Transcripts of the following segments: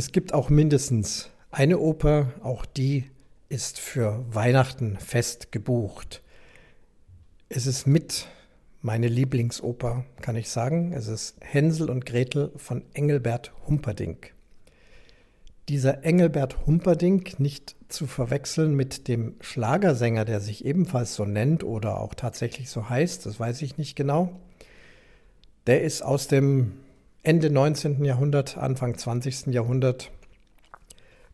Es gibt auch mindestens eine Oper, auch die ist für Weihnachten fest gebucht. Es ist mit meine Lieblingsoper, kann ich sagen. Es ist Hänsel und Gretel von Engelbert Humperdinck. Dieser Engelbert Humperdinck nicht zu verwechseln mit dem Schlagersänger, der sich ebenfalls so nennt oder auch tatsächlich so heißt, das weiß ich nicht genau. Der ist aus dem Ende 19. Jahrhundert, Anfang 20. Jahrhundert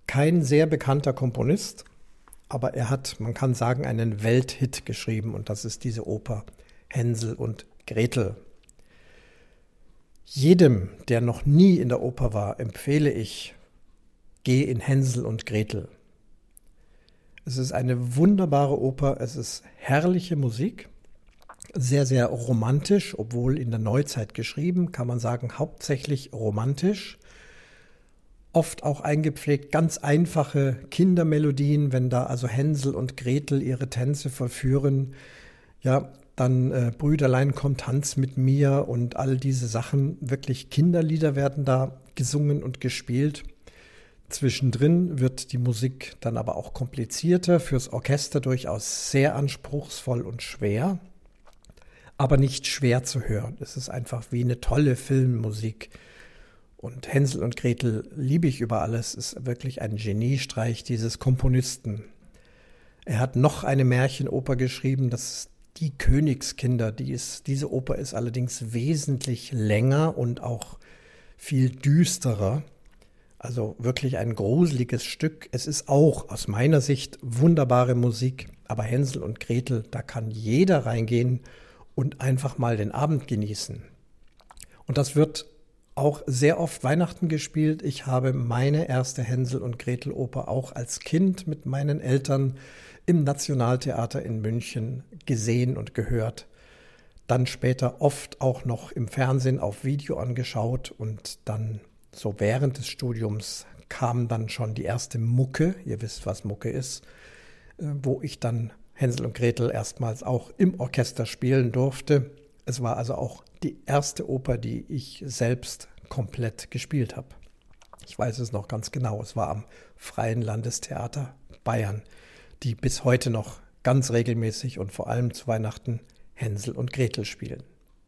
kein sehr bekannter Komponist, aber er hat, man kann sagen, einen Welthit geschrieben und das ist diese Oper Hänsel und Gretel. Jedem, der noch nie in der Oper war, empfehle ich, geh in Hänsel und Gretel. Es ist eine wunderbare Oper, es ist herrliche Musik sehr, sehr romantisch, obwohl in der Neuzeit geschrieben, kann man sagen, hauptsächlich romantisch. Oft auch eingepflegt ganz einfache Kindermelodien, wenn da also Hänsel und Gretel ihre Tänze vollführen. Ja, dann äh, Brüderlein kommt Tanz mit mir und all diese Sachen. Wirklich Kinderlieder werden da gesungen und gespielt. Zwischendrin wird die Musik dann aber auch komplizierter, fürs Orchester durchaus sehr anspruchsvoll und schwer aber nicht schwer zu hören. Es ist einfach wie eine tolle Filmmusik. Und Hänsel und Gretel liebe ich über alles, ist wirklich ein Geniestreich dieses Komponisten. Er hat noch eine Märchenoper geschrieben, das ist Die Königskinder. Die ist, diese Oper ist allerdings wesentlich länger und auch viel düsterer. Also wirklich ein gruseliges Stück. Es ist auch aus meiner Sicht wunderbare Musik, aber Hänsel und Gretel, da kann jeder reingehen und einfach mal den Abend genießen. Und das wird auch sehr oft Weihnachten gespielt. Ich habe meine erste Hänsel und Gretel Oper auch als Kind mit meinen Eltern im Nationaltheater in München gesehen und gehört. Dann später oft auch noch im Fernsehen auf Video angeschaut und dann so während des Studiums kam dann schon die erste Mucke, ihr wisst, was Mucke ist, äh, wo ich dann Hänsel und Gretel erstmals auch im Orchester spielen durfte. Es war also auch die erste Oper, die ich selbst komplett gespielt habe. Ich weiß es noch ganz genau. Es war am Freien Landestheater Bayern, die bis heute noch ganz regelmäßig und vor allem zu Weihnachten Hänsel und Gretel spielen.